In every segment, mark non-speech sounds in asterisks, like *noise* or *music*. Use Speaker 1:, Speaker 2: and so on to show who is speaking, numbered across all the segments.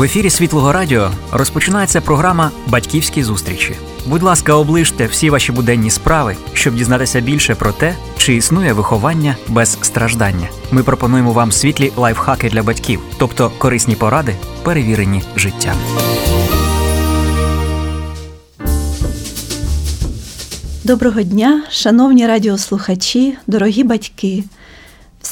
Speaker 1: В ефірі Світлого Радіо розпочинається програма Батьківські зустрічі. Будь ласка, оближте всі ваші буденні справи, щоб дізнатися більше про те, чи існує виховання без страждання. Ми пропонуємо вам світлі лайфхаки для батьків, тобто корисні поради, перевірені життям.
Speaker 2: Доброго дня, шановні радіослухачі, дорогі батьки.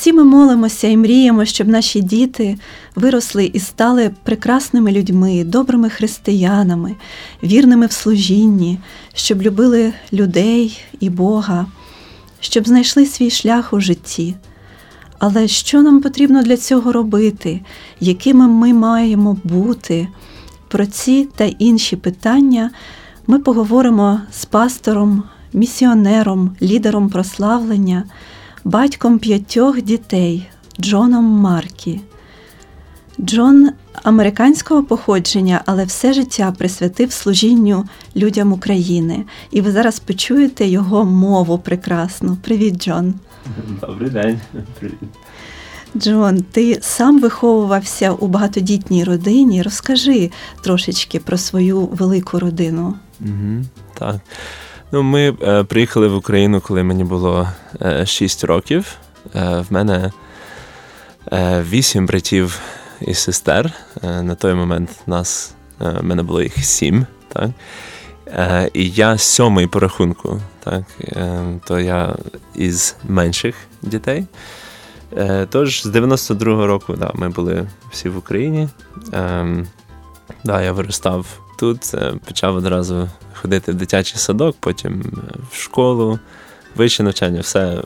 Speaker 2: Всі ми молимося і мріємо, щоб наші діти виросли і стали прекрасними людьми, добрими християнами, вірними в служінні, щоб любили людей і Бога, щоб знайшли свій шлях у житті. Але що нам потрібно для цього робити, якими ми маємо бути? Про ці та інші питання ми поговоримо з пастором, місіонером, лідером прославлення батьком п'ятьох дітей Джоном Маркі. Джон американського походження, але все життя присвятив служінню людям України. І ви зараз почуєте його мову прекрасну. Привіт, Джон.
Speaker 3: Добрий день. Привіт.
Speaker 2: Джон, ти сам виховувався у багатодітній родині. Розкажи трошечки про свою велику родину.
Speaker 3: Угу, Так. Ну, Ми е, приїхали в Україну, коли мені було е, 6 років. Е, в мене е, 8 братів і сестер. Е, на той момент нас, е, в мене було їх 7. Так? Е, і я сьомий по рахунку. Так? Е, то я із менших дітей. Е, тож, з 92-го року да, ми були всі в Україні. Е, да, Я виростав тут, е, почав одразу ходити в дитячий садок, потім е, в школу, вище навчання, все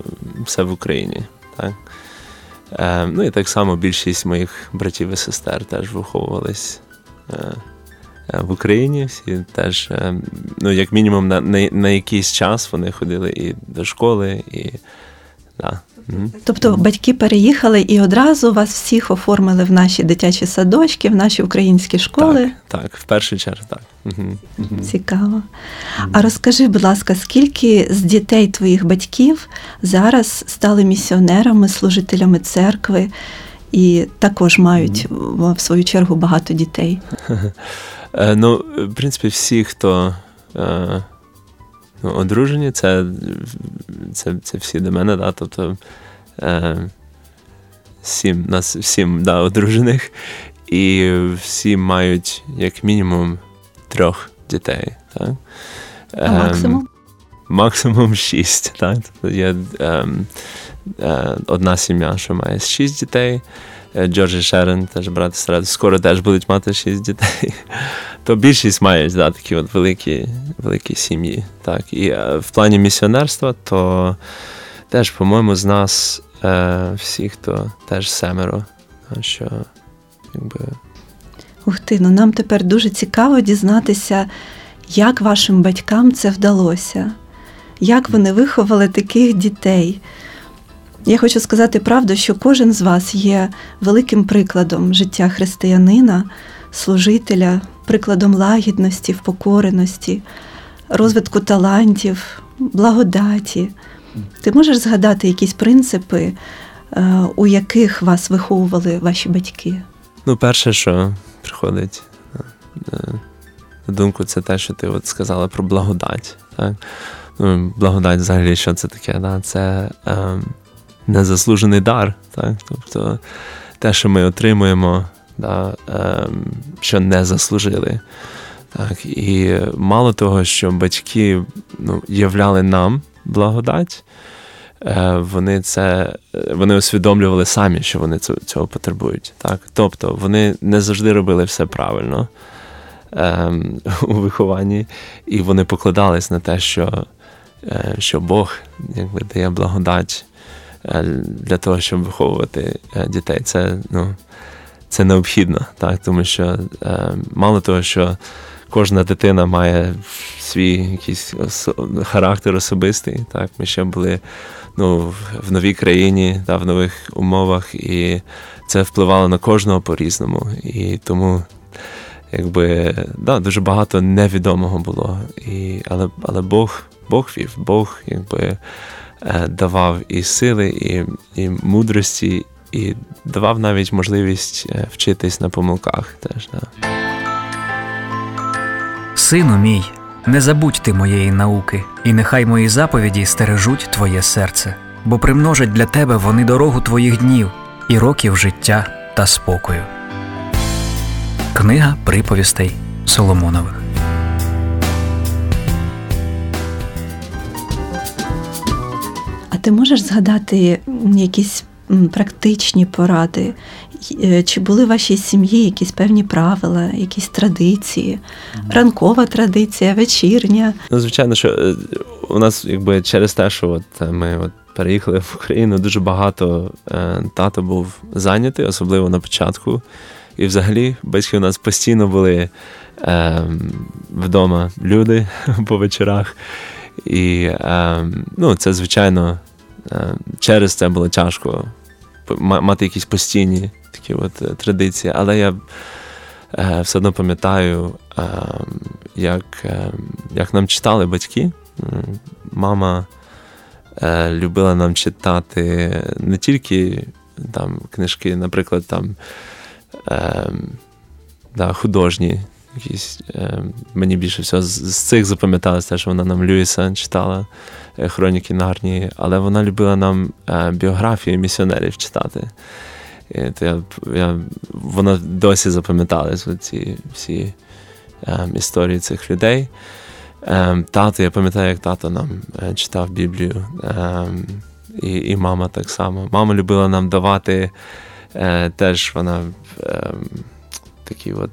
Speaker 3: все в Україні. Так? Е, Ну і так само більшість моїх братів і сестер теж виховувались е, е, в Україні. Всі теж, е, ну, як мінімум, на, на, на якийсь час вони ходили і до школи, і. Да.
Speaker 2: Тобто батьки переїхали і одразу вас всіх оформили в наші дитячі садочки, в наші українські школи.
Speaker 3: Так, так в першу чергу, так.
Speaker 2: Цікаво. А розкажи, будь ласка, скільки з дітей твоїх батьків зараз стали місіонерами, служителями церкви і також мають в свою чергу багато дітей? *laughs*
Speaker 3: Ну, в принципі, всі, хто. Одружені, це це, це всі до мене, да, тобто е, сім, нас сім да, одружених, і всі мають як мінімум трьох дітей. Так?
Speaker 2: А максимум?
Speaker 3: Максимум шість. Так? Тобто є е, е, одна сім'я, що має шість дітей. Джордж і Шерон, теж брати серед, скоро теж будуть мати шість дітей. То більшість має да, такі от великі великі сім'ї. Так. І е, в плані місіонерства, то теж, по-моєму, з нас е, всіх то теж семеро. Що, якби...
Speaker 2: Ух ти, ну нам тепер дуже цікаво дізнатися, як вашим батькам це вдалося, як вони виховали таких дітей. Я хочу сказати правду, що кожен з вас є великим прикладом життя християнина, служителя, прикладом лагідності, впокореності, розвитку талантів, благодаті. Ти можеш згадати якісь принципи, е, у яких вас виховували ваші батьки?
Speaker 3: Ну, перше, що приходить е, на думку, це те, що ти от сказала про благодать. Так? Ну, Благодать взагалі, що це таке? Да? Це. Ем, незаслужений дар. Так? Тобто те, що ми отримуємо, да, ем, що не заслужили. Так? І мало того, що батьки ну, являли нам благодать, е, вони це вони усвідомлювали самі, що вони цього потребують. Так? Тобто вони не завжди робили все правильно ем, у вихованні, і вони покладались на те, що е, що Бог якби, дає благодать Е, для того, щоб виховувати е, дітей. Це ну, це необхідно, так? тому що е, мало того, що кожна дитина має свій якийсь характер особистий. Так? Ми ще були ну, в новій країні, та, в нових умовах, і це впливало на кожного по-різному. І тому. Якби да, дуже багато невідомого було. І, Але але Бог Бог вів, Бог якби Е, давав і сили, і і мудрості, і давав навіть можливість е, вчитись на помилках. теж. Да.
Speaker 1: Сину мій, не забудь ти моєї науки, і нехай мої заповіді стережуть твоє серце, бо примножать для тебе вони дорогу твоїх днів і років життя та спокою. Книга приповістей Соломонових.
Speaker 2: А ти можеш згадати якісь практичні поради? Е, чи були в вашій сім'ї якісь певні правила, якісь традиції, ранкова традиція, вечірня?
Speaker 3: Ну, звичайно, що е, у нас, якби через те, що от е, ми от переїхали в Україну, дуже багато тато був зайнятий, особливо на початку. І взагалі батьки у нас постійно були е, вдома люди *laughs* по вечорах. І е, ну, це, звичайно, е, через це було тяжко мати якісь постійні такі от е, традиції. Але я е, все одно пам'ятаю, е, як як нам читали батьки. Мама любила нам читати не тільки там книжки, наприклад, там е, да, художні. Якісь, е, Мені більше всього з, з цих запам'яталося те, що вона нам Льюіса читала е, Хроніки Нарнії, але вона любила нам е, біографії місіонерів читати. І, то я, я, Воно досі запам'яталось ці всі е, історії цих людей. Е, тато, я пам'ятаю, як тато нам е, читав Біблію, і і мама так само. Мама любила нам давати теж вона такі от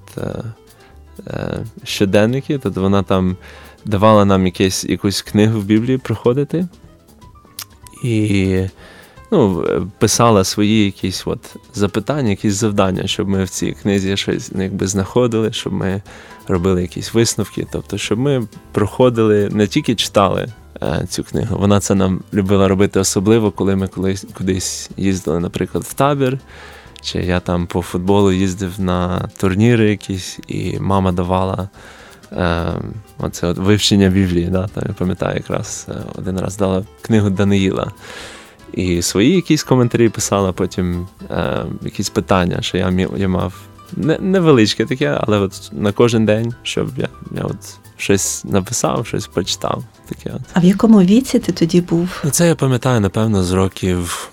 Speaker 3: щоденники, тобто вона там давала нам якесь, якусь книгу в Біблії проходити. І ну, писала свої якісь от запитання, якісь завдання, щоб ми в цій книзі щось ну, якби знаходили, щоб ми робили якісь висновки. Тобто, щоб ми проходили, не тільки читали е, цю книгу. Вона це нам любила робити особливо, коли ми колись кудись їздили, наприклад, в табір. Чи я там по футболу їздив на турніри якісь, і мама давала е, оце от вивчення Біблії. Да? Там, я пам'ятаю, якраз е, один раз дала книгу Даниїла. І свої якісь коментарі писала, потім е, якісь питання, що я я мав не, невеличке таке, але от на кожен день, щоб я я от щось написав, щось прочитав. Таке от.
Speaker 2: А в якому віці ти тоді був?
Speaker 3: Це я пам'ятаю, напевно, з років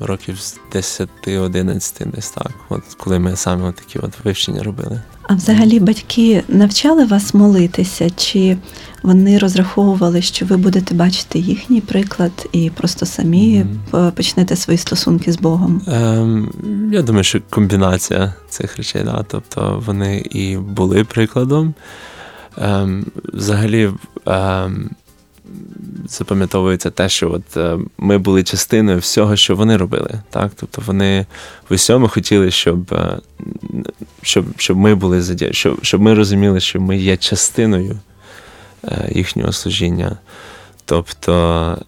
Speaker 3: років з 10-11, десь так. От коли ми саме от такі от вивчення робили.
Speaker 2: А взагалі батьки навчали вас молитися, чи вони розраховували, що ви будете бачити їхній приклад і просто самі mm-hmm. почнете свої стосунки з Богом?
Speaker 3: Ем, Я думаю, що комбінація цих речей, да. тобто вони і були прикладом. Ем, Взагалі. Ем, запам'ятовується те, що от е, ми були частиною всього, що вони робили. Так? Тобто вони в усьому хотіли, щоб е, щоб, щоб ми були задіяні, щоб, щоб ми розуміли, що ми є частиною е, їхнього служіння. Тобто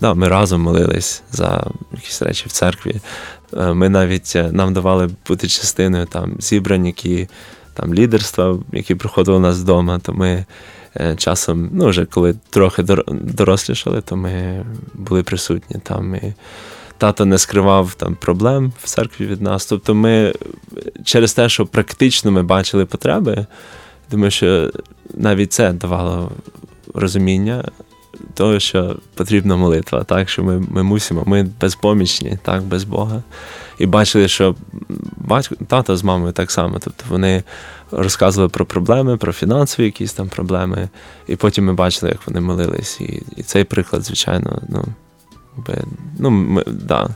Speaker 3: да, ми разом молились за якісь речі в церкві. Ми навіть нам давали бути частиною там зібрань, які там лідерства, які проходили у нас вдома, то ми часом, ну вже коли трохи дорослішали, то ми були присутні там. І Тато не скривав там проблем в церкві від нас. Тобто ми через те, що практично ми бачили потреби, думаю, що навіть це давало розуміння того, що потрібна молитва, так що ми ми мусимо, ми безпомічні, так, без Бога. І бачили, що батько, тато з мамою так само. Тобто вони розказували про проблеми, про фінансові якісь там проблеми. І потім ми бачили, як вони молились. І і цей приклад, звичайно, ну, ну ми, да,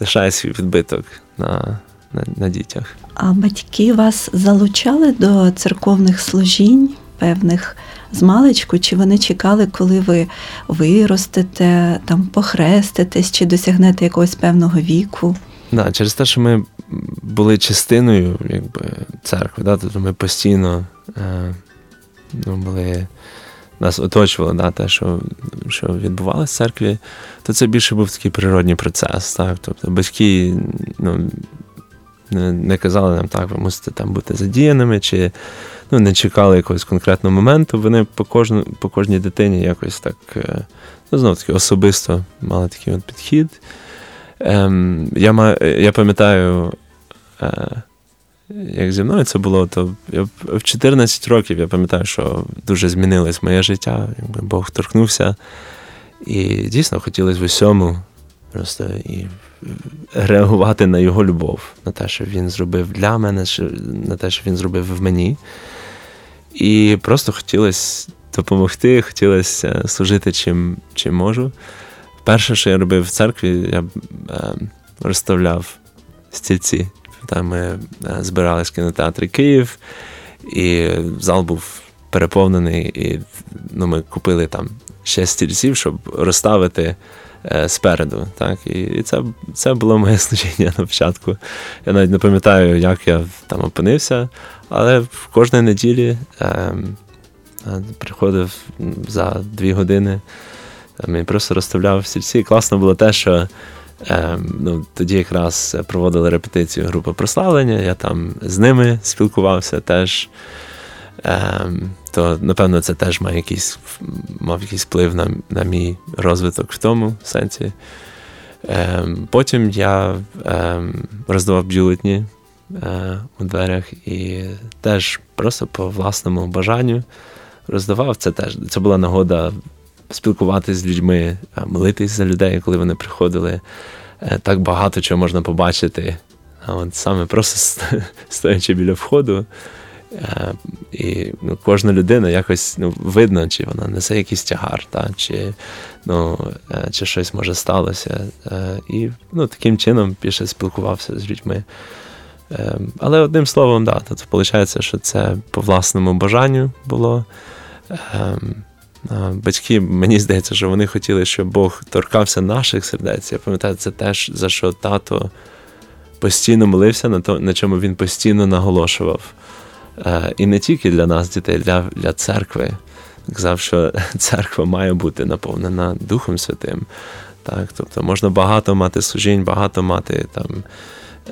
Speaker 3: лишає свій відбиток на, на, на дітях.
Speaker 2: А батьки вас залучали до церковних служінь певних з маличку, чи вони чекали, коли ви виростете, там похреститесь, чи досягнете якогось певного віку?
Speaker 3: Да, через те, що ми були частиною якби, церкви, да, тобто ми постійно е, ну, були, нас оточувало да, те, що що відбувалося в церкві, то це більше був такий природний процес. Так? Тобто батьки ну, не, казали нам так, ви мусите там бути задіяними, чи ну, не чекали якогось конкретного моменту. Вони по кожну, по кожній дитині якось так е, ну, знов таки особисто мали такий от підхід. ем, я я пам'ятаю, е, як зі мною це було, то я в 14 років я пам'ятаю, що дуже змінилось моє життя, якби Бог торкнувся. І дійсно хотілося в усьому просто і реагувати на його любов, на те, що він зробив для мене, на те, що він зробив в мені. І просто хотілося допомогти, хотілося служити чим чим можу. Перше, що я робив в церкві, я е, розставляв стільці. Там ми е, збирались в кінотеатрі Київ, і зал був переповнений, і ну, ми купили там шість стільців, щоб розставити спереду. Так? І це це було моє *laughs* служіння на початку. Я навіть не пам'ятаю, як я там опинився, але кожної неділі е, приходив за дві години там, і просто розставляв стільці. І класно було те, що. Ем, ну, Тоді якраз проводили репетицію групи прославлення, я там з ними спілкувався теж. То, напевно, це теж має якийсь, мав якийсь вплив на на мій розвиток в тому сенсі. Ем, Потім я ем, роздавав бюлетні е, у дверях і теж просто по власному бажанню роздавав. Це теж це була нагода спілкуватися з людьми, молитись за людей, коли вони приходили. Е, так багато чого можна побачити. А от саме просто стоячи біля входу. Е, і ну, кожна людина якось ну, видно, чи вона несе якийсь тягар, та, чи ну, е, чи щось може сталося. І ну, таким чином більше спілкувався з людьми. Але одним словом, да, то виходить, що це по власному бажанню було. Батьки, мені здається, що вони хотіли, щоб Бог торкався наших сердець. Я пам'ятаю, це теж за що тато постійно молився, на то, на чому він постійно наголошував. Е, і не тільки для нас, дітей, для для церкви. Казав, що *laughs* церква має бути наповнена Духом Святим. Так? Тобто можна багато мати служінь, багато мати там.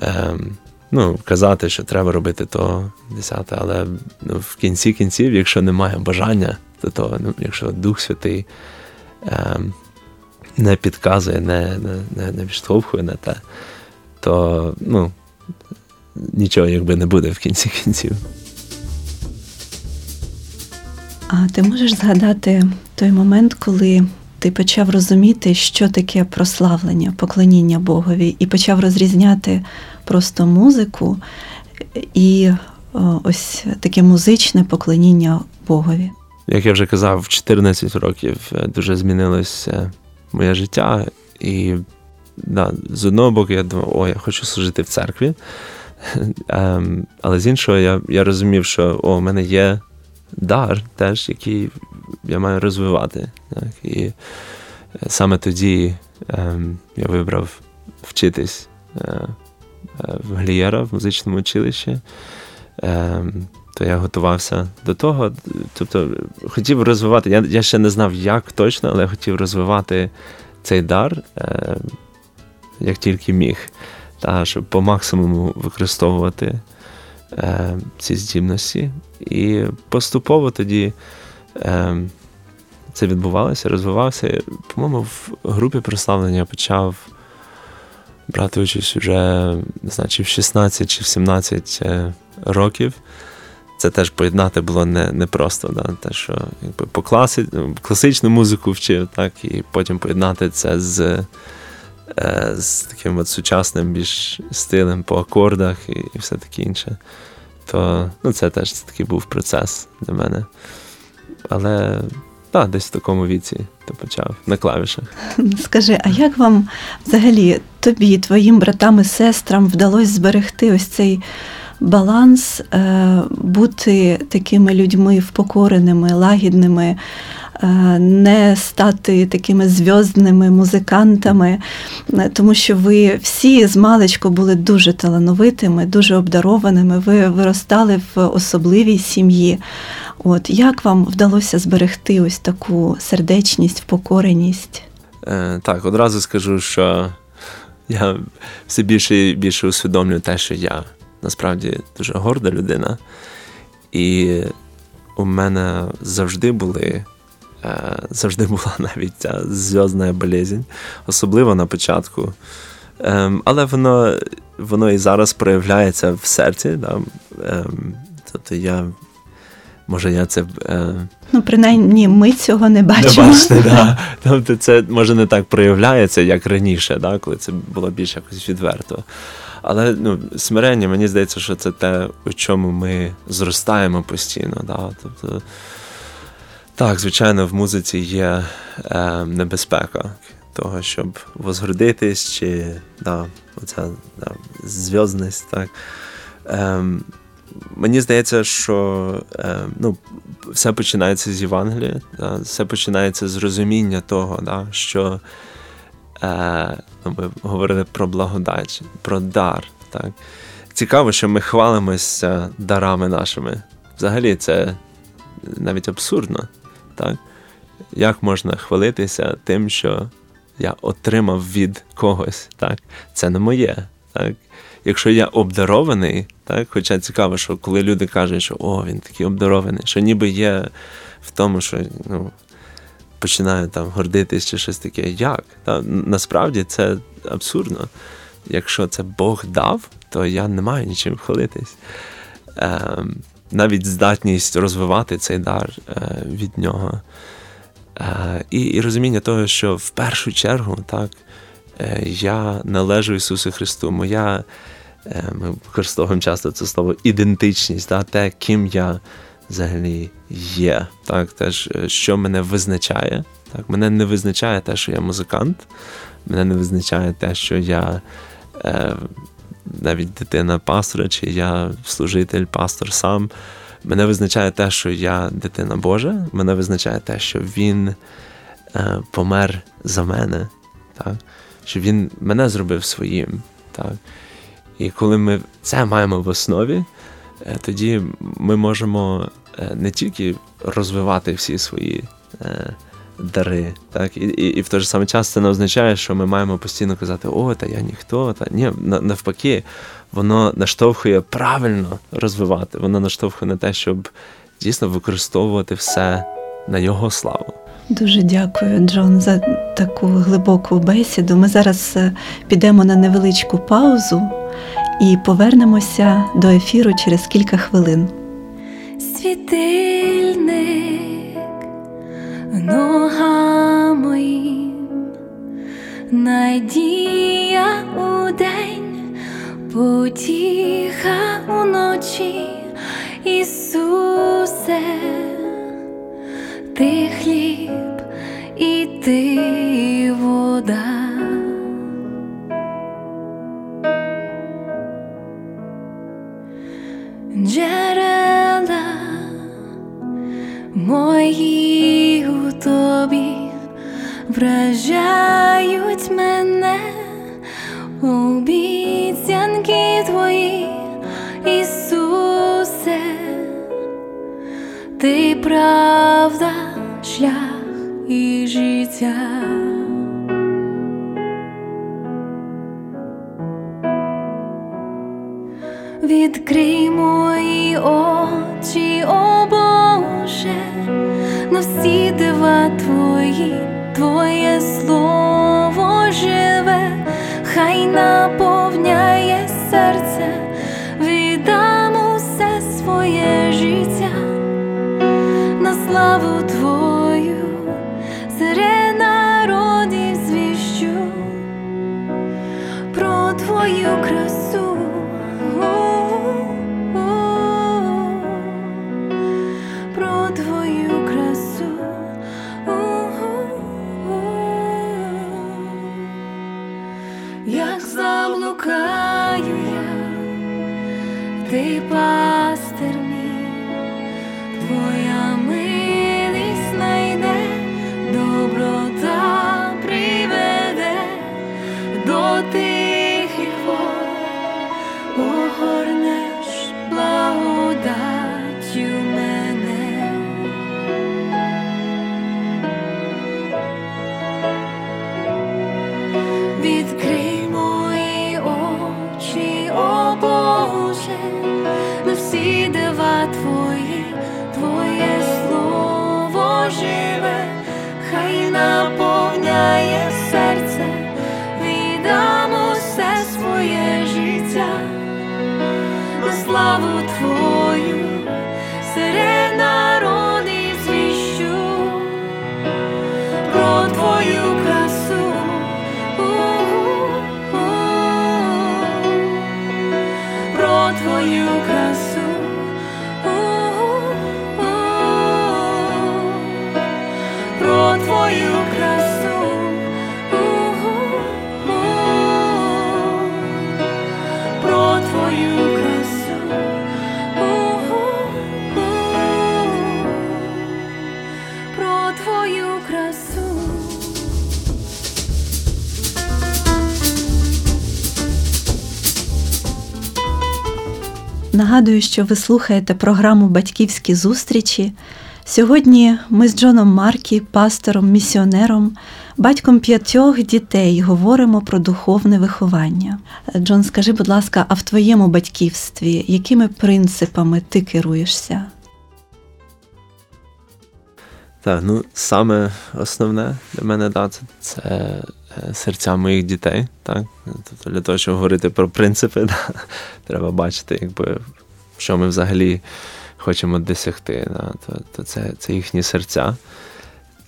Speaker 3: Ем, ну, казати, що треба робити то десяте, але ну, в кінці кінців, якщо немає бажання до того, ну, якщо Дух Святий е, не підказує, не не, не відштовхує на те, то ну, нічого якби не буде в кінці кінців.
Speaker 2: А ти можеш згадати той момент, коли ти почав розуміти, що таке прославлення, поклоніння Богові, і почав розрізняти просто музику і ось таке музичне поклоніння Богові.
Speaker 3: Як я вже казав, в 14 років е, дуже змінилося моє життя, і да, з одного боку я думав, о, я хочу служити в церкві. *laughs* Ем, але з іншого, я я розумів, що о, у мене є дар, теж, який я маю розвивати. Так? І е, саме тоді ем, я вибрав вчитись е, в Глієра в музичному училищі. Ем, то я готувався до того. Тобто хотів розвивати. Я я ще не знав, як точно, але хотів розвивати цей дар, е, як тільки міг, та, щоб по максимуму використовувати е, ці здібності. І поступово тоді е, це відбувалося, розвивався. По-моєму, в групі прославлення почав брати участь вже не знаю, чи в 16 чи в 17 е, років. Це теж поєднати було не, не. Да? Те, що якби по класи, класичну музику вчив, так, і потім поєднати це з е, з таким от сучасним більш стилем по акордах і і все таке інше. То ну, це теж це такий був процес для мене. Але так, десь в такому віці то почав на клавішах.
Speaker 2: Скажи, а як вам взагалі тобі, твоїм братам і сестрам вдалося зберегти ось цей баланс, е, бути такими людьми впокореними, лагідними, е, не стати такими зв'язними музикантами, е, тому що ви всі з маличку були дуже талановитими, дуже обдарованими. Ви виростали в особливій сім'ї. От як вам вдалося зберегти ось таку сердечність, впокореність?
Speaker 3: Е, Так, одразу скажу, що я все більше і більше усвідомлюю те, що я насправді дуже горда людина. І у мене завжди були, е, завжди була *laughs* навіть ця зв'язна болезнь, особливо на початку Ем, Але воно воно і зараз проявляється в серці. Да? Ем, Тобто я. Може, я це. Е...
Speaker 2: Ну, принаймні, ми цього не бачимо.
Speaker 3: Не бачите, *laughs* да. Тобто це може не так проявляється, як раніше, да? коли це було більш якось відверто. Але ну, смирення, мені здається, що це те, у чому ми зростаємо постійно. Да? Тобто, Так, звичайно, в музиці є е, небезпека того, щоб возгордитись, чи да, оця да, зв'язність. так. Е, Мені здається, що е, ну, все починається з Євангелія, да? все починається з розуміння того, да, що е, ну, ми говорили про благодать, про дар. Так? Цікаво, що ми хвалимося дарами нашими. Взагалі, це навіть абсурдно. Так? Як можна хвалитися тим, що я отримав від когось? Так? Це не моє. Так? Якщо я обдарований, так? хоча цікаво, що коли люди кажуть, що о, він такий обдарований, що ніби є в тому, що ну, починаю там гордитись чи щось таке. Як? Та, Насправді це абсурдно. Якщо це Бог дав, то я не маю нічим хвалитись. Е, навіть здатність розвивати цей дар е, від нього. Е, і, і розуміння того, що в першу чергу так, е, я належу Ісусу Христу. Моя, ми використовуємо часто це слово ідентичність, так, те, ким я взагалі є. Так, теж, е, Що мене визначає. Так, Мене не визначає те, що я музикант, мене не визначає те, що я навіть дитина пастора, чи я служитель, пастор сам. Мене визначає те, що я дитина Божа, мене визначає те, що Він е, помер за мене, так? що Він мене зробив своїм. Так? І коли ми це маємо в основі, е, тоді ми можемо е, не тільки розвивати всі свої е, дари, так, і, і і, в той же самий час це не означає, що ми маємо постійно казати, о, та я ніхто, та ні, навпаки, воно наштовхує правильно розвивати, воно наштовхує на те, щоб дійсно використовувати все на його славу.
Speaker 2: Дуже дякую, Джон, за таку глибоку бесіду. Ми зараз е, підемо на невеличку паузу і повернемося до ефіру через кілька хвилин.
Speaker 4: Світильник нога моїм, надія у день, потіха уночі, Ісусе, ти хліб вражають мене, обіцянки твої, Ісусе, ти правда, taip pat.
Speaker 2: Нагадую, що ви слухаєте програму Батьківські зустрічі. Сьогодні ми з Джоном Маркі, пастором, місіонером, батьком п'ятьох дітей, говоримо про духовне виховання. Джон, скажи, будь ласка, а в твоєму батьківстві якими принципами ти керуєшся?
Speaker 3: Так, ну саме основне для мене да, це, серця моїх дітей. Так? Тобто для того, щоб говорити про принципи, *laughs* да, треба бачити, якби, що ми взагалі хочемо досягти. То, то це, це їхні серця.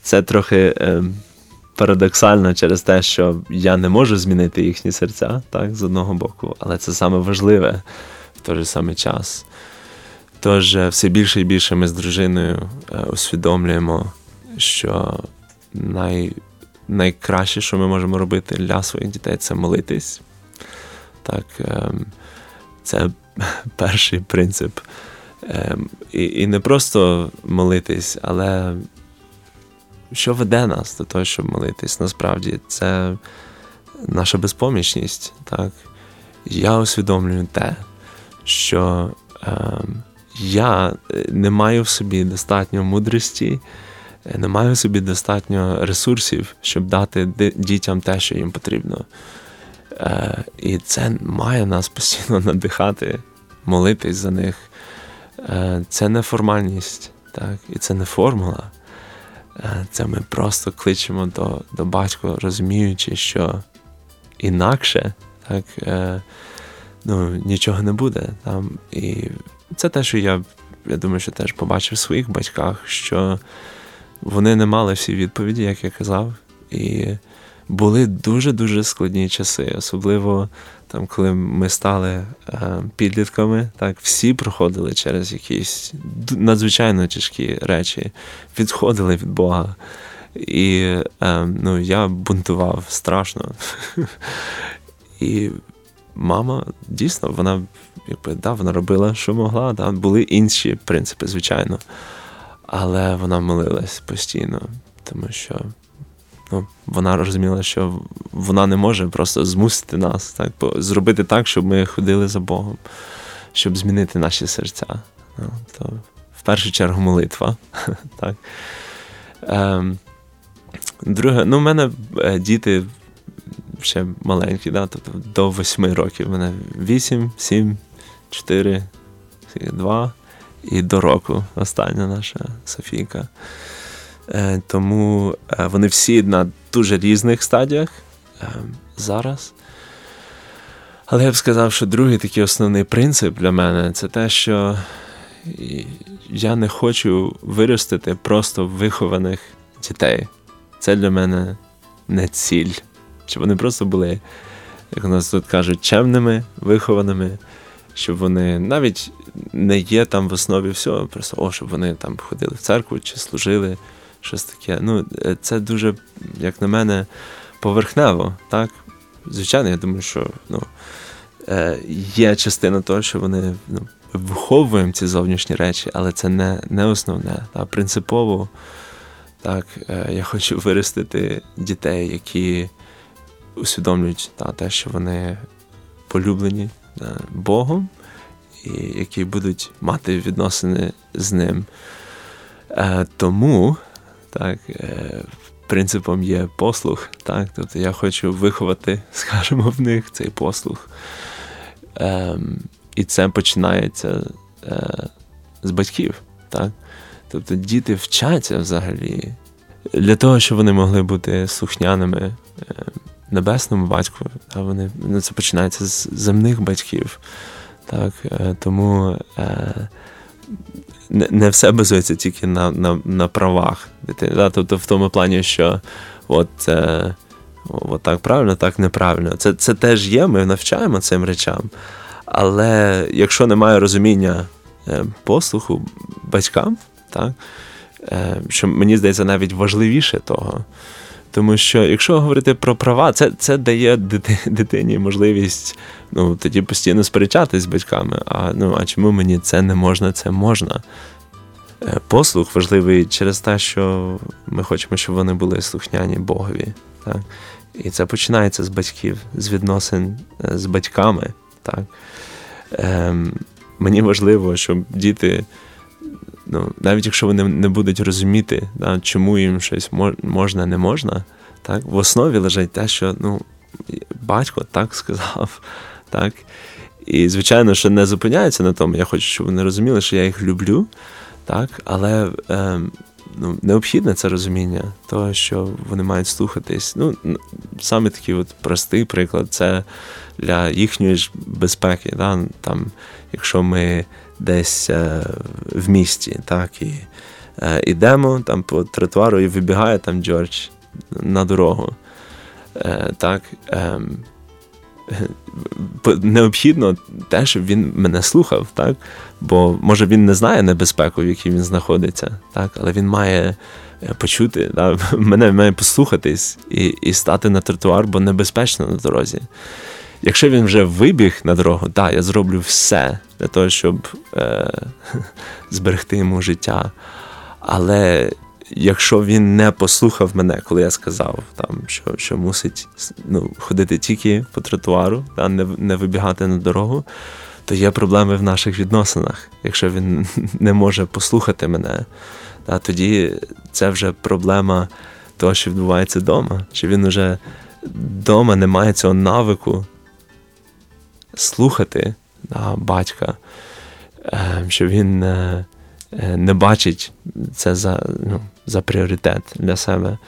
Speaker 3: Це трохи е, парадоксально через те, що я не можу змінити їхні серця, так, з одного боку, але це саме важливе в той же самий час. Тож е, все більше і більше ми з дружиною е, усвідомлюємо, що най, найкраще, що ми можемо робити для своїх дітей, це молитись. Так, ем, це *laughs* перший принцип. Ем, І, не просто молитись, але що веде нас до того, щоб молитись, насправді, це наша безпомічність. Так? Я усвідомлюю те, що ем, я е, не маю в собі достатньо мудрості, не маю собі достатньо ресурсів, щоб дати дітям те, що їм потрібно. Е, І це має нас постійно *laughs* надихати, молитись за них. Е, Це не формальність, так? і це не формула. Е, Це ми просто кличемо до, до батька, розуміючи, що інакше так, е, ну, нічого не буде. Там. І це те, що я, я думаю, що теж побачив в своїх батьках, що вони не мали всі відповіді, як я казав. І були дуже-дуже складні часи, особливо там, коли ми стали е, підлітками, так, всі проходили через якісь надзвичайно тяжкі речі, відходили від Бога. І е, ну, я бунтував страшно. *laughs* І мама дійсно, вона якби, да, вона робила, що могла. Да. Були інші принципи, звичайно. Але вона молилась постійно, тому що ну, вона розуміла, що вона не може просто змусити нас, так, зробити так, щоб ми ходили за Богом, щоб змінити наші серця. Ну, то в першу чергу молитва. *laughs* так. Ем, друге, ну, в мене е, діти ще маленькі, да, тобто до восьми років. У мене вісім, сім, чотири, два і до року остання наша Софійка. Е, тому е, вони всі на дуже різних стадіях е, зараз. Але я б сказав, що другий такий основний принцип для мене це те, що я не хочу виростити просто вихованих дітей. Це для мене не ціль. Щоб вони просто були, як у нас тут кажуть, чемними, вихованими, щоб вони навіть не є там в основі всього, просто о, щоб вони там ходили в церкву чи служили, щось таке. Ну, е, це дуже, як на мене, поверхнево, так? Звичайно, я думаю, що ну, е, є частина того, що вони ну, виховуємо ці зовнішні речі, але це не, не основне. Та, принципово, так, е, я хочу виростити дітей, які усвідомлюють та, те, що вони полюблені Богом, і які будуть мати відносини з ним. Е, Тому так, е, принципом є послух. Так? Тобто я хочу виховати, *laughs* скажімо, в них цей послух. Ем, І це починається е, з батьків. Так? Тобто діти вчаться взагалі для того, щоб вони могли бути слухняними е, небесному батьку. А вони, ну, це починається з земних батьків. Так, е, Тому не не все базується тільки на на, на правах. Да? Тобто в тому плані, що от, е, от так правильно, так неправильно. Це це теж є, ми навчаємо цим речам. Але якщо немає розуміння е, послуху батькам, так, е, що мені здається навіть важливіше того. Тому що, якщо говорити про права, це це дає дитині можливість ну, тоді постійно сперечатись з батьками. А ну, а чому мені це не можна, це можна? Е, послух важливий через те, що ми хочемо, щоб вони були слухняні Богові. Так? І це починається з батьків, з відносин е, з батьками. Так? Ем, Мені важливо, щоб діти ну, навіть якщо вони не будуть розуміти, да, чому їм щось можна, не можна, так, в основі лежить те, що ну, батько так сказав. *laughs* так, І, звичайно, що не зупиняється на тому, я хочу, щоб вони розуміли, що я їх люблю, так, але е, ну, необхідне це розуміння, того, що вони мають слухатись. Ну, Саме такий от простий приклад це для їхньої ж безпеки. Да? Там, Якщо ми десь е, в місті. так, І е, ідемо там по тротуару і вибігає там Джордж на дорогу. Е, так, е, Необхідно те, щоб він мене слухав, так? бо може він не знає небезпеку, в якій він знаходиться, так? але він має е, почути, так? *laughs* мене має послухатись і і стати на тротуар, бо небезпечно на дорозі. Якщо він вже вибіг на дорогу, так, я зроблю все для того, щоб е, *laughs* зберегти йому життя. Але якщо він не послухав мене, коли я сказав, там, що що мусить ну, ходити тільки по тротуару, та, не не вибігати на дорогу, то є проблеми в наших відносинах. Якщо він *laughs* не може послухати мене, та, тоді це вже проблема того, що відбувається вдома. Чи він вже вдома не має цього навику слухати да, батька, е, що він е, е, не бачить це за ну, за пріоритет для себе.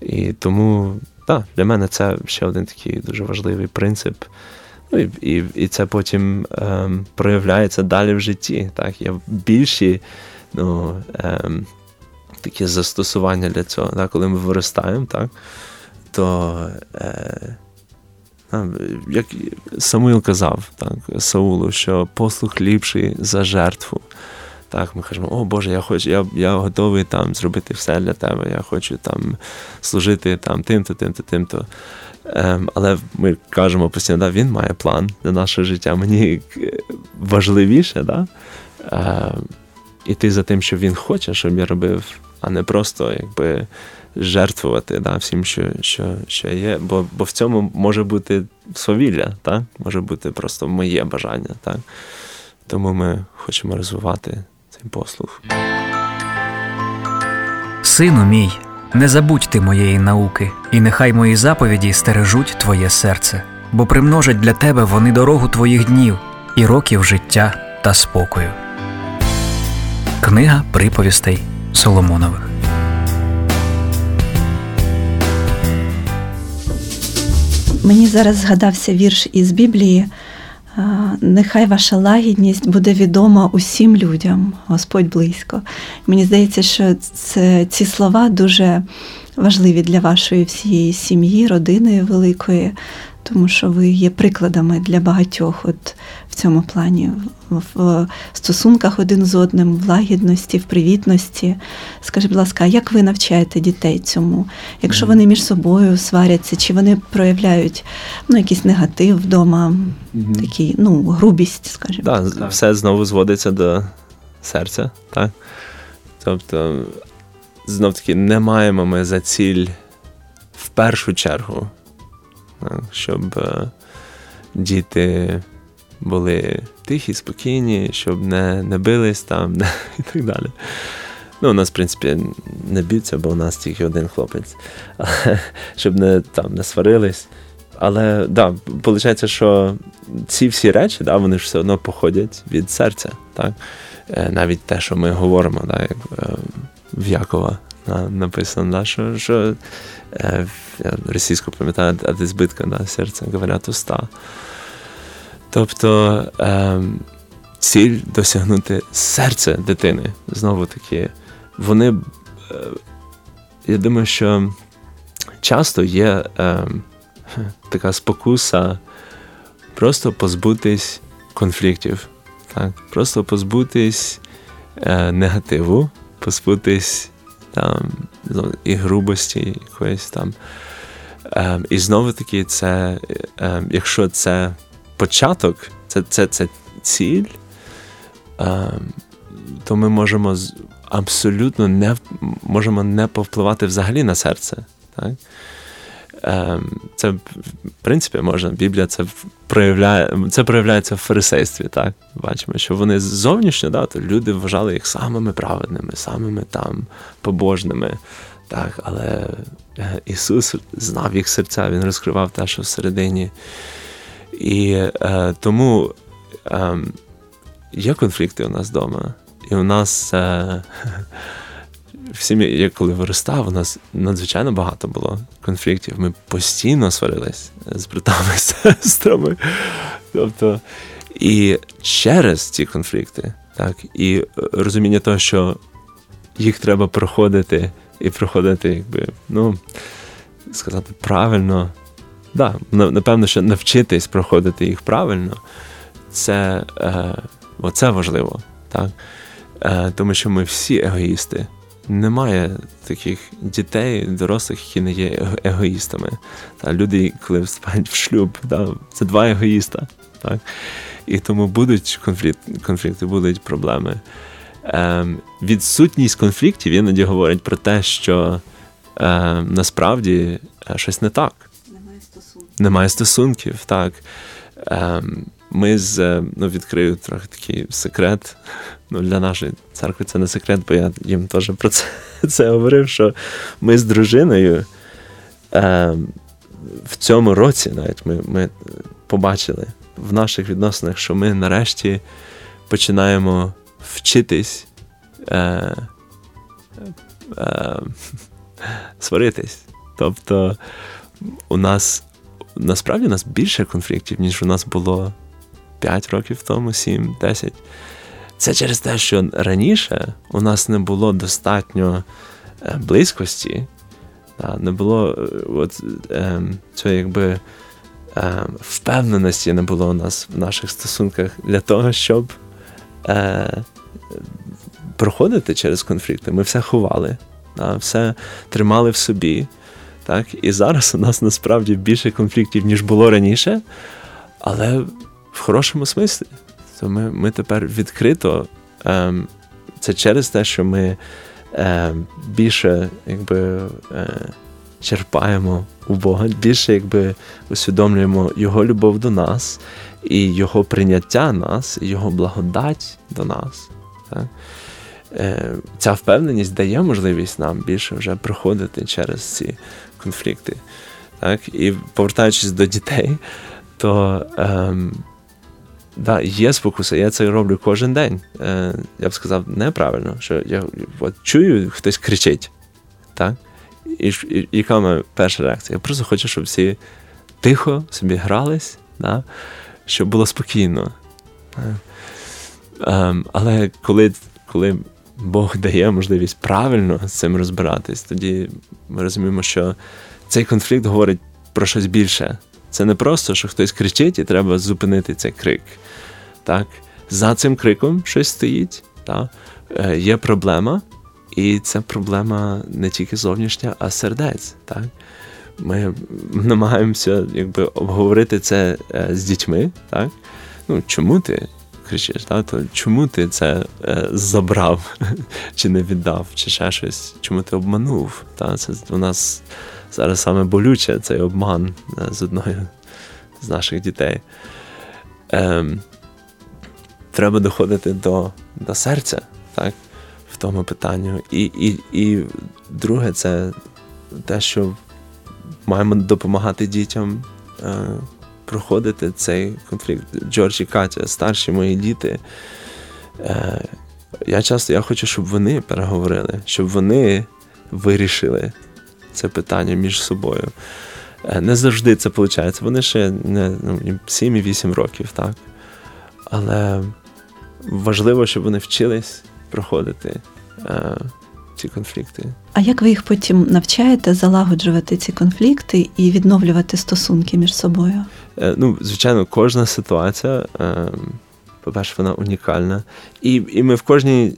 Speaker 3: І тому да, для мене це ще один такий дуже важливий принцип. Ну, І і, і це потім е, проявляється далі в житті. Так? Є більші ну, е, такі застосування для цього. Так? Коли ми виростаємо, так? то е, як Самуїл казав так, Саулу, що послух ліпший за жертву. Так, Ми кажемо, о Боже, я хочу, я я готовий там зробити все для тебе, я хочу там служити там тим-то, тим-то, тим-то. Ем, Але ми кажемо постійно, да, він має план для нашого життя. Мені важливіше, да? Ем, іти за тим, що він хоче, щоб я робив, а не просто якби жертвувати да, всім, що що, що є. Бо бо в цьому може бути свавілля, так? може бути просто моє бажання. Так? Тому ми хочемо розвивати цей послуг.
Speaker 1: Сину мій, не забудь ти моєї науки, і нехай мої заповіді стережуть твоє серце, бо примножать для тебе вони дорогу твоїх днів і років життя та спокою. Книга приповістей Соломонових
Speaker 2: Мені зараз згадався вірш із Біблії. Нехай ваша лагідність буде відома усім людям, Господь близько. Мені здається, що це, ці слова дуже важливі для вашої всієї сім'ї, родини великої, тому що ви є прикладами для багатьох от в цьому плані, в стосунках один з одним, в лагідності, в привітності. Скажіть, будь ласка, як ви навчаєте дітей цьому? Якщо вони між собою сваряться, чи вони проявляють ну, якийсь негатив вдома, mm такий, ну, грубість, скажімо
Speaker 3: да, так. Все знову зводиться до серця, так? Тобто, знов таки, не маємо ми за ціль в першу чергу щоб е, діти були тихі, спокійні, щоб не не бились там *laughs* і так далі. Ну, у нас, в принципі, не б'ються, бо у нас тільки один хлопець, *laughs* щоб не там не сварились. Але да, виходить, що ці всі речі, да, вони ж все одно походять від серця. Так? Е, навіть те, що ми говоримо, да, як е, в Якова написано, да, що що російську пам'ятаю, від збитка да, серця говорять уста. Тобто е, ціль досягнути серце дитини. Знову таки, вони. Е, я думаю, що часто є е, така спокуса просто позбутись конфліктів, так? просто позбутись е, негативу, позбутись там, і грубості якоїсь там. Ем, і знову таки, це, ем, якщо це початок, це це, це ціль, ем, то ми можемо абсолютно не можемо не повпливати взагалі на серце. Так? Ем, це, в принципі, можна, Біблія це проявляє, це проявляється в фарисействі. так? Бачимо, що вони зовнішньо, да, то люди вважали їх самими праведними, самими там побожними. Так, Але е, Ісус знав їх серця, Він розкривав те, що всередині. І е, тому е, є конфлікти у нас вдома. І у нас е, *laughs* в сім'ї, я коли виростав, у нас надзвичайно багато було конфліктів. Ми постійно сварились з братами, *laughs* з сестрами. Тобто, і через ці конфлікти, так, і розуміння того, що їх треба проходити і проходити, якби, ну, сказати правильно. Да, напевно, що навчитись проходити їх правильно, це е, оце важливо. так? Е, Тому що ми всі егоїсти немає таких дітей, дорослих, які не є егоїстами. Та Люди, коли вступають в шлюб, та, це два егоїста. Так? І тому будуть конфлікти, конфлікти будуть проблеми. Ем, Відсутність конфліктів іноді говорить про те, що е, насправді е, щось не так.
Speaker 2: Немає стосунків.
Speaker 3: Немає стосунків, так. Ем, ми з е, ну, відкрию трохи такий секрет. Ну, Для нашої церкви це не секрет, бо я їм теж про це *laughs* це говорив, що ми з дружиною е, в цьому році навіть ми, ми побачили в наших відносинах, що ми нарешті починаємо вчитись е, е, *laughs* сваритись. Тобто у нас насправді у нас більше конфліктів, ніж у нас було 5 років тому, 7, 10. Це через те, що раніше у нас не було достатньо е, близькості, не було е, от, е, цього якби впевненості не було у нас в наших стосунках для того, щоб проходити через конфлікти. Ми все ховали, все тримали в собі. Так? І зараз у нас насправді більше конфліктів, ніж було раніше, але в хорошому смислі. То ми ми тепер відкрито. Ем, Це через те, що ми е, більше якби, е, черпаємо у Бога, більше якби усвідомлюємо Його любов до нас, і Його прийняття нас, і Його благодать до нас. Так? Е, Ця впевненість дає можливість нам більше вже проходити через ці конфлікти. Так? І повертаючись до дітей, то. Ем, да, є спокуса, я це роблю кожен день. Е, Я б сказав, неправильно, що я от, чую, хтось кричить. Так? І, і яка моя перша реакція? Я просто хочу, щоб всі тихо собі грались, да? щоб було спокійно. Е, е, але коли коли Бог дає можливість правильно з цим розбиратись, тоді ми розуміємо, що цей конфлікт говорить про щось більше. Це не просто, що хтось кричить, і треба зупинити цей крик. Так? За цим криком щось стоїть. Так? Е, Є проблема, і це проблема не тільки зовнішня, а сердець. Так? Ми намагаємося якби, обговорити це е, з дітьми. Так? Ну, Чому ти кричиш? Так? То Чому ти це е, забрав, *laughs* чи не віддав, чи ще щось? Чому ти обманув? Так? Це у нас зараз саме болюче цей обман е, з одною з наших дітей. Ем, Треба доходити до до серця, так, в тому питанню. І, і, І друге, це те, що маємо допомагати дітям е, проходити цей конфлікт. Джордж і Катя, старші мої діти. Е, Я часто я хочу, щоб вони переговорили, щоб вони вирішили це питання між собою. Е, не завжди це виходить. Вони ще не ну, 7 і 8 років, так. але важливо, щоб вони вчились проходити е, ці конфлікти.
Speaker 2: А як ви їх потім навчаєте залагоджувати ці конфлікти і відновлювати стосунки між собою?
Speaker 3: Е, ну, звичайно, кожна ситуація, е, по-перше, вона унікальна. І, і ми в кожній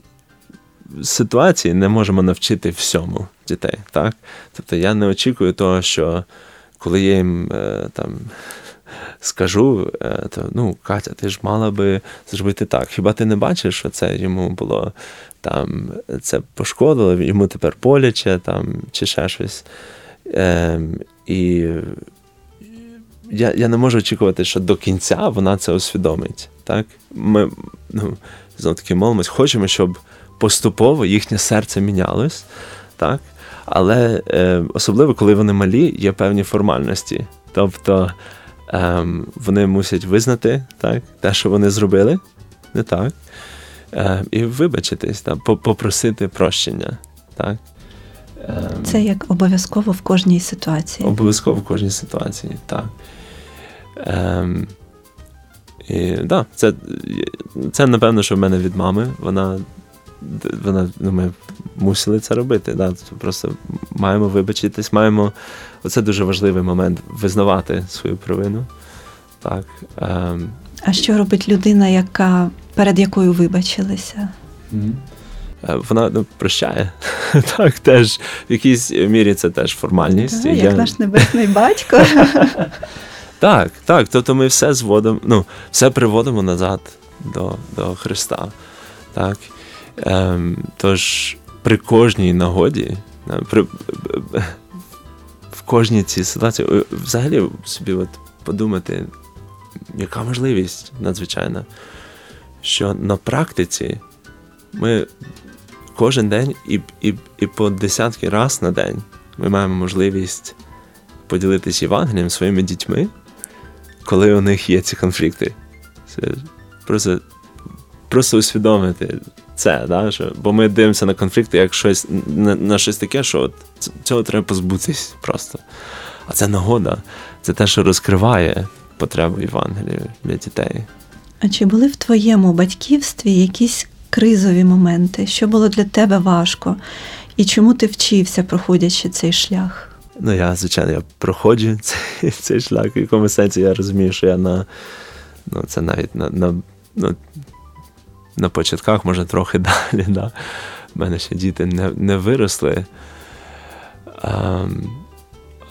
Speaker 3: ситуації не можемо навчити всьому дітей. Так? Тобто я не очікую того, що коли я їм е, там. Скажу, е, то ну, Катя, ти ж мала би зробити так. Хіба ти не бачиш, що це йому було там, це пошкодило, йому тепер боляче там, чи ще щось. Е, І я я не можу очікувати, що до кінця вона це усвідомить. Так? Ми ну, знов таки молимось, хочемо, щоб поступово їхнє серце мінялось. Так? Але е, особливо, коли вони малі, є певні формальності. Тобто е, вони мусять визнати так, те, що вони зробили, не так, е, і вибачитись, так, попросити прощення. Так?
Speaker 2: Це як обов'язково в кожній ситуації.
Speaker 3: Обов'язково в кожній ситуації, так. Ем, і, да, Це, це, напевно, що в мене від мами. Вона, вона ну, Ми мусили це робити. Да. Просто маємо вибачитись, маємо. Оце дуже важливий момент визнавати свою провину. Так. Ем.
Speaker 2: А що робить людина, яка перед якою вибачилися?
Speaker 3: Mm-hmm. Вона ну, прощає. *laughs* Так, теж в якійсь мірі це теж формальність.
Speaker 2: Так, Як Я... наш небесний батько. *laughs*
Speaker 3: Так, так. Тобто ми все зводимо, ну, все приводимо назад до до Христа. Так? Ем, Тож при кожній нагоді, при, в кожній цій ситуації, взагалі собі от подумати, яка можливість надзвичайна, що на практиці ми кожен день і і, і по десятки раз на день ми маємо можливість поділитися Євангелієм своїми дітьми, коли у них є ці конфлікти. Це Просто просто усвідомити це, да? що, бо ми дивимося на конфлікти як щось на, на щось таке, що от цього треба позбутись просто. А це нагода, це те, що розкриває потребу Євангелія для дітей.
Speaker 2: А чи були в твоєму батьківстві якісь кризові моменти, що було для тебе важко, і чому ти вчився, проходячи цей шлях?
Speaker 3: Ну, я, звичайно, я проходжу *laughs* цей цей шлях. В якому сенсі я розумію, що я на ну, це навіть на на, ну, на початках, може, трохи *laughs* далі. Да? У мене ще діти не не виросли. А,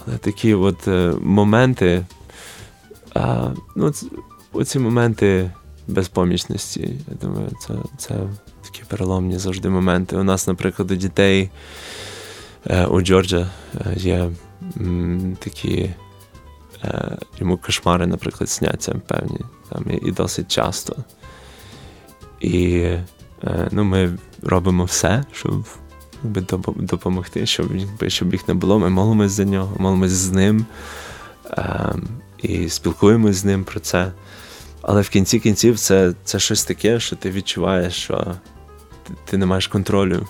Speaker 3: Але такі от е, моменти, ну, оці моменти безпомічності. Я думаю, це це такі переломні завжди моменти. У нас, наприклад, у дітей е, у Джорджа е, є такі йому кошмари, наприклад, сняться певні там, і досить часто. І е, ну, ми робимо все, щоб допомогти, щоб щоб їх не було. Ми молимось за нього, молимось з ним е, і спілкуємось з ним про це. Але в кінці кінців це це щось таке, що ти відчуваєш, що ти, ти не маєш контролю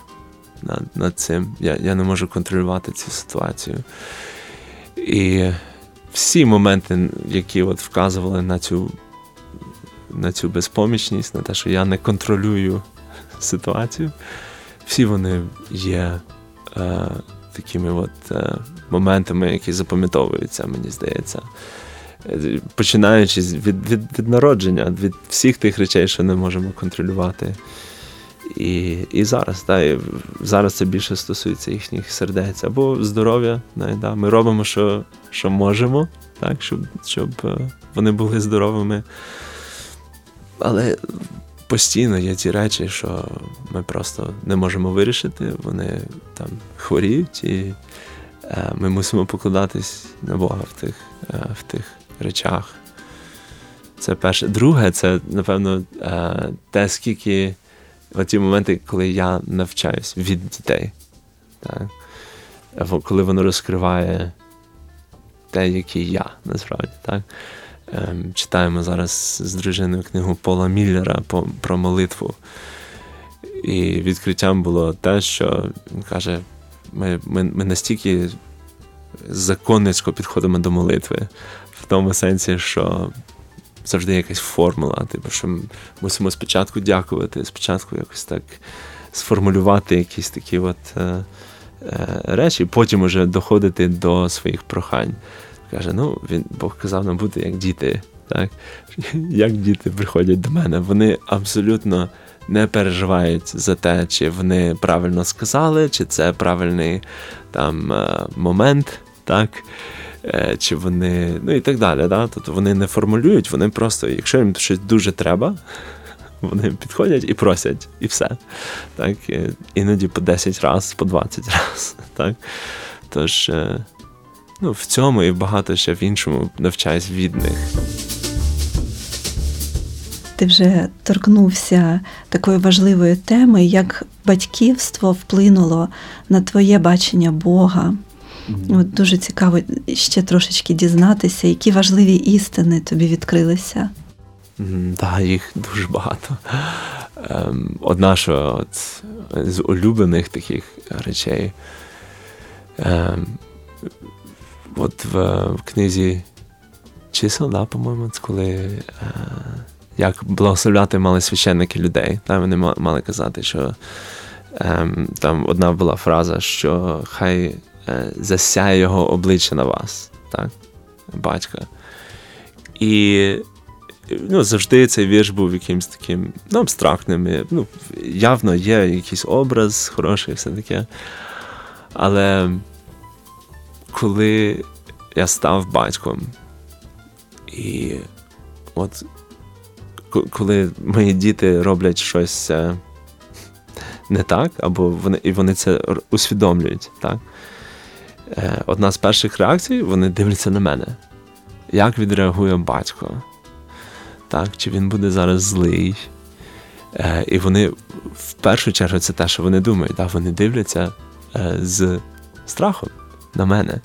Speaker 3: над над цим. Я я не можу контролювати цю ситуацію. І всі моменти, які от вказували на цю на цю безпомічність, на те, що я не контролюю ситуацію, всі вони є е, такими от е, моментами, які запам'ятовуються, мені здається починаючи від, від, від народження, від всіх тих речей, що не можемо контролювати. І і зараз та, і зараз це більше стосується їхніх сердець або здоров'я. Да, Ми робимо, що що можемо, так, щоб щоб е, вони були здоровими. Але постійно є ті речі, що ми просто не можемо вирішити, вони там хворіють, і е, ми мусимо покладатись на Бога в тих, е, в тих речах. Це перше. Друге, це, напевно, е, те, скільки ті моменти, коли я навчаюсь від дітей. Так? Коли воно розкриває те, який я насправді. Так? Ем, читаємо зараз з дружиною книгу Пола Міллера про молитву. І відкриттям було те, що він каже: ми ми, ми настільки законницько підходимо до молитви в тому сенсі, що завжди якась формула, типу, що мусимо спочатку дякувати, спочатку якось так сформулювати якісь такі от е, е, речі, потім уже доходити до своїх прохань. Каже: ну, він Бог казав нам бути як діти. Так? *laughs* Як діти приходять до мене, вони абсолютно не переживають за те, чи вони правильно сказали, чи це правильний там е, момент, так? Е, чи вони, ну і так далі. Да? Тобто вони не формулюють, вони просто, якщо їм щось дуже треба, *laughs* вони підходять і просять, і все. Так? Іноді по 10 разів, по 20 *laughs* разів. Тож, е, ну, в цьому і багато ще в іншому навчаюсь від них.
Speaker 2: Ти вже торкнувся такої важливої теми, як батьківство вплинуло на твоє бачення Бога. Mm-hmm. От Дуже цікаво ще трошечки дізнатися, які важливі істини тобі відкрилися.
Speaker 3: Так, їх дуже багато. Ем, одна що от, з улюблених таких речей. От в, в книзі чисел, да, по-моєму, коли. Е, як благословляти мали священники людей. Там вони мали казати, що ем, там одна була фраза, що хай е, засяє його обличчя на вас, так, батька. І ну, завжди цей вірш був якимось таким ну, абстрактним. Ну, Явно є якийсь образ хороший, все таке. Але коли я став батьком, і от коли мої діти роблять щось е, не так, або вони і вони це усвідомлюють. так? Е, одна з перших реакцій вони дивляться на мене. Як відреагує батько? Так, Чи він буде зараз злий? Е, і вони в першу чергу це те, що вони думають, так? вони дивляться з страхом на мене.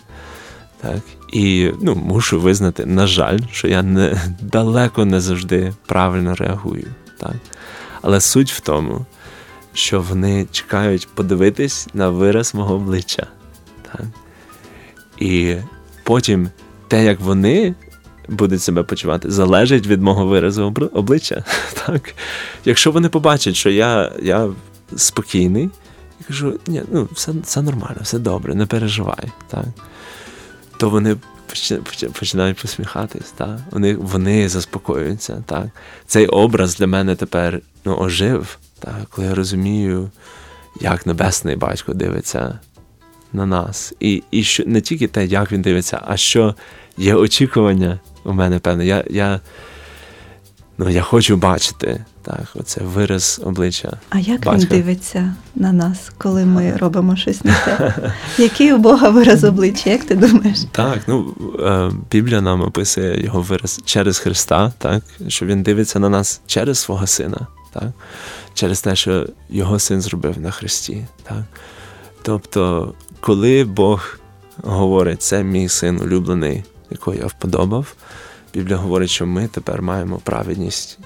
Speaker 3: Так? І ну, мушу визнати, на жаль, що я не, далеко не завжди правильно реагую. Так? Але суть в тому, що вони чекають подивитись на вираз мого обличчя. Так? І потім те, як вони будуть себе почувати, залежить від мого виразу обличчя. *laughs* Так? Якщо вони побачать, що я я спокійний, я кажу, ні, ну, все все нормально, все добре, не переживай. Так? то вони починають посміхатись. Так? Вони вони заспокоюються. Так? Цей образ для мене тепер ну, ожив, так? коли я розумію, як небесний батько дивиться на нас. І і що не тільки те, як він дивиться, а що є очікування у мене певне. Я я, ну, я хочу бачити так, оце вираз обличчя.
Speaker 2: А як батька. він дивиться на нас, коли ми робимо щось не те? *laughs* Який у Бога вираз обличчя, як ти думаєш?
Speaker 3: Так, ну е, Біблія нам описує його вираз через Христа, так, що він дивиться на нас через свого сина, так, через те, що його син зробив на Христі. Так. Тобто, коли Бог говорить, це мій син улюблений, якого я вподобав, Біблія говорить, що ми тепер маємо праведність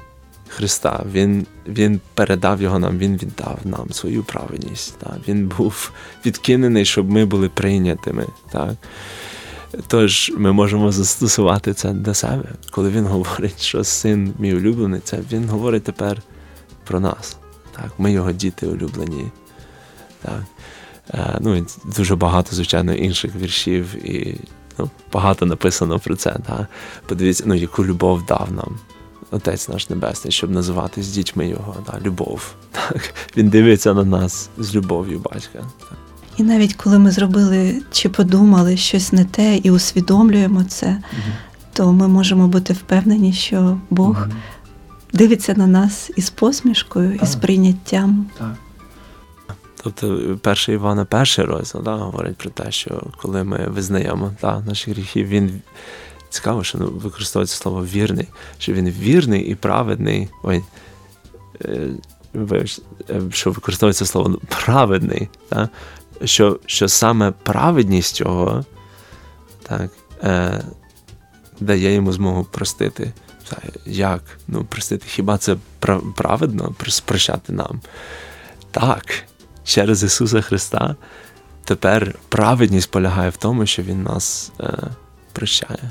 Speaker 3: Христа. Він він передав його нам, Він віддав нам свою праведність. Так? Він був відкинений, щоб ми були прийнятими. Так? Тож ми можемо застосувати це до себе. Коли він говорить, що син мій улюблений, це він говорить тепер про нас. Так? Ми його діти улюблені. Так? Е, ну, і Дуже багато, звичайно, інших віршів, і ну, багато написано про це. Так? Подивіться, ну, яку любов дав нам. Отець наш Небесний, щоб називати з дітьми його, да, любов. Так, Він дивиться на нас з любов'ю батька. Так.
Speaker 2: І навіть коли ми зробили чи подумали щось не те і усвідомлюємо це, угу. то ми можемо бути впевнені, що Бог угу. дивиться на нас із посмішкою, так. і з прийняттям. Так.
Speaker 3: Тобто, перший Івана, перший розділ да, говорить про те, що коли ми визнаємо да, наші гріхи, він цікаво, що ну, використовується слово вірний, що він вірний і праведний. Ой, е, е, що використовується слово праведний, так? що що саме праведність його так, е, дає йому змогу простити. Як? Ну, простити, хіба це праведно прощати нам? Так, через Ісуса Христа тепер праведність полягає в тому, що Він нас е, прощає.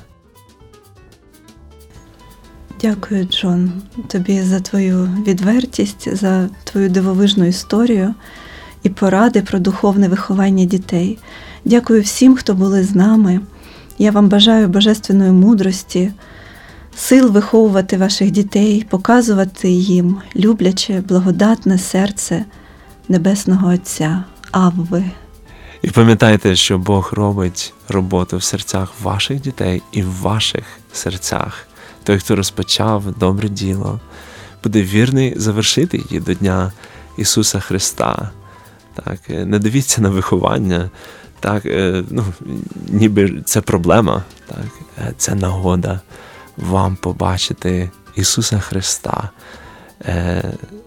Speaker 2: Дякую, Джон, тобі за твою відвертість, за твою дивовижну історію і поради про духовне виховання дітей. Дякую всім, хто були з нами. Я вам бажаю божественної мудрості, сил виховувати ваших дітей, показувати їм любляче, благодатне серце Небесного Отця. Авви.
Speaker 3: І пам'ятайте, що Бог робить роботу в серцях ваших дітей і в ваших серцях. Той, хто розпочав добре діло, буде вірний завершити її до Дня Ісуса Христа. Так, е, Не дивіться на виховання, так, е, ну, ніби це проблема, так, е, це нагода вам побачити Ісуса Христа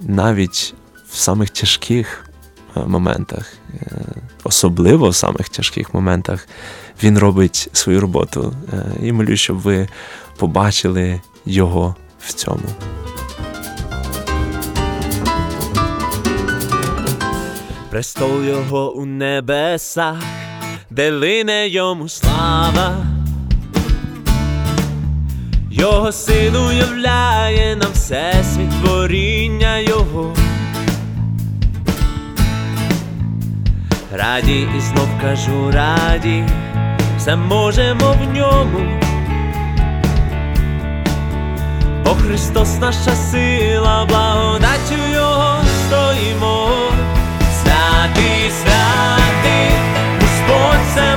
Speaker 3: навіть в самих тяжких моментах, особливо в самих тяжких моментах, Він робить свою роботу. І молю, щоб ви побачили Його в цьому.
Speaker 5: Престол його у небесах, де лине йому слава, його син уявляє нам все світ творіння Його. Раді і знов кажу раді, все можемо в ньому. Бо Христос наша сила, благодаттю Його стоїмо, святий, святий, Господь це